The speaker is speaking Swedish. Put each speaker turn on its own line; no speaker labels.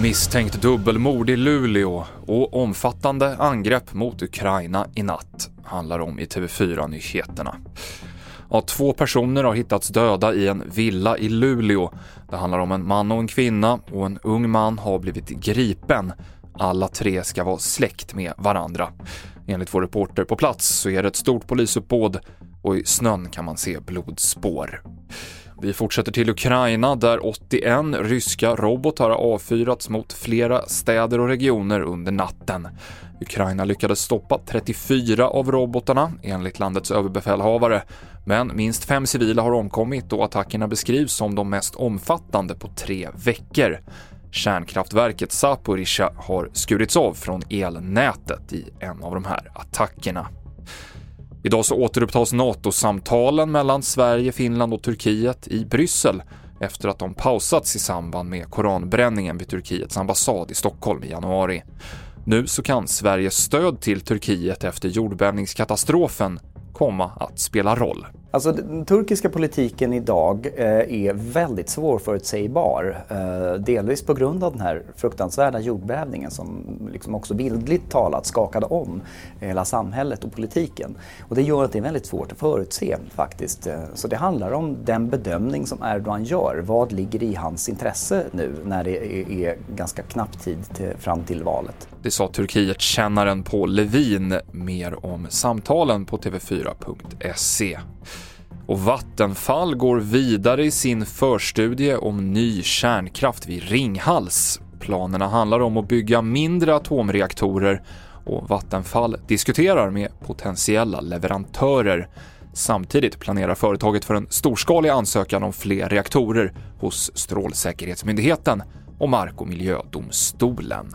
Misstänkt dubbelmord i Luleå och omfattande angrepp mot Ukraina i natt handlar om i TV4-nyheterna. Ja, två personer har hittats döda i en villa i Luleå. Det handlar om en man och en kvinna och en ung man har blivit gripen. Alla tre ska vara släkt med varandra. Enligt vår reporter på plats så är det ett stort polisuppbåd och i snön kan man se blodspår. Vi fortsätter till Ukraina där 81 ryska robotar har avfyrats mot flera städer och regioner under natten. Ukraina lyckades stoppa 34 av robotarna enligt landets överbefälhavare, men minst fem civila har omkommit och attackerna beskrivs som de mest omfattande på tre veckor. Kärnkraftverket Zaporizjzja har skurits av från elnätet i en av de här attackerna. Idag så återupptas NATO-samtalen mellan Sverige, Finland och Turkiet i Bryssel efter att de pausats i samband med koranbränningen vid Turkiets ambassad i Stockholm i januari. Nu så kan Sveriges stöd till Turkiet efter jordbävningskatastrofen komma att spela roll.
Alltså den turkiska politiken idag eh, är väldigt svårförutsägbar. Eh, delvis på grund av den här fruktansvärda jordbävningen som liksom också bildligt talat skakade om hela samhället och politiken. Och det gör att det är väldigt svårt att förutse faktiskt. Eh, så det handlar om den bedömning som Erdogan gör. Vad ligger i hans intresse nu när det är, är ganska knapp tid till, fram till valet?
Det sa Turkiet-kännaren Paul Levin. Mer om samtalen på tv4.se. Och Vattenfall går vidare i sin förstudie om ny kärnkraft vid Ringhals. Planerna handlar om att bygga mindre atomreaktorer och Vattenfall diskuterar med potentiella leverantörer. Samtidigt planerar företaget för en storskalig ansökan om fler reaktorer hos Strålsäkerhetsmyndigheten och Mark och miljödomstolen.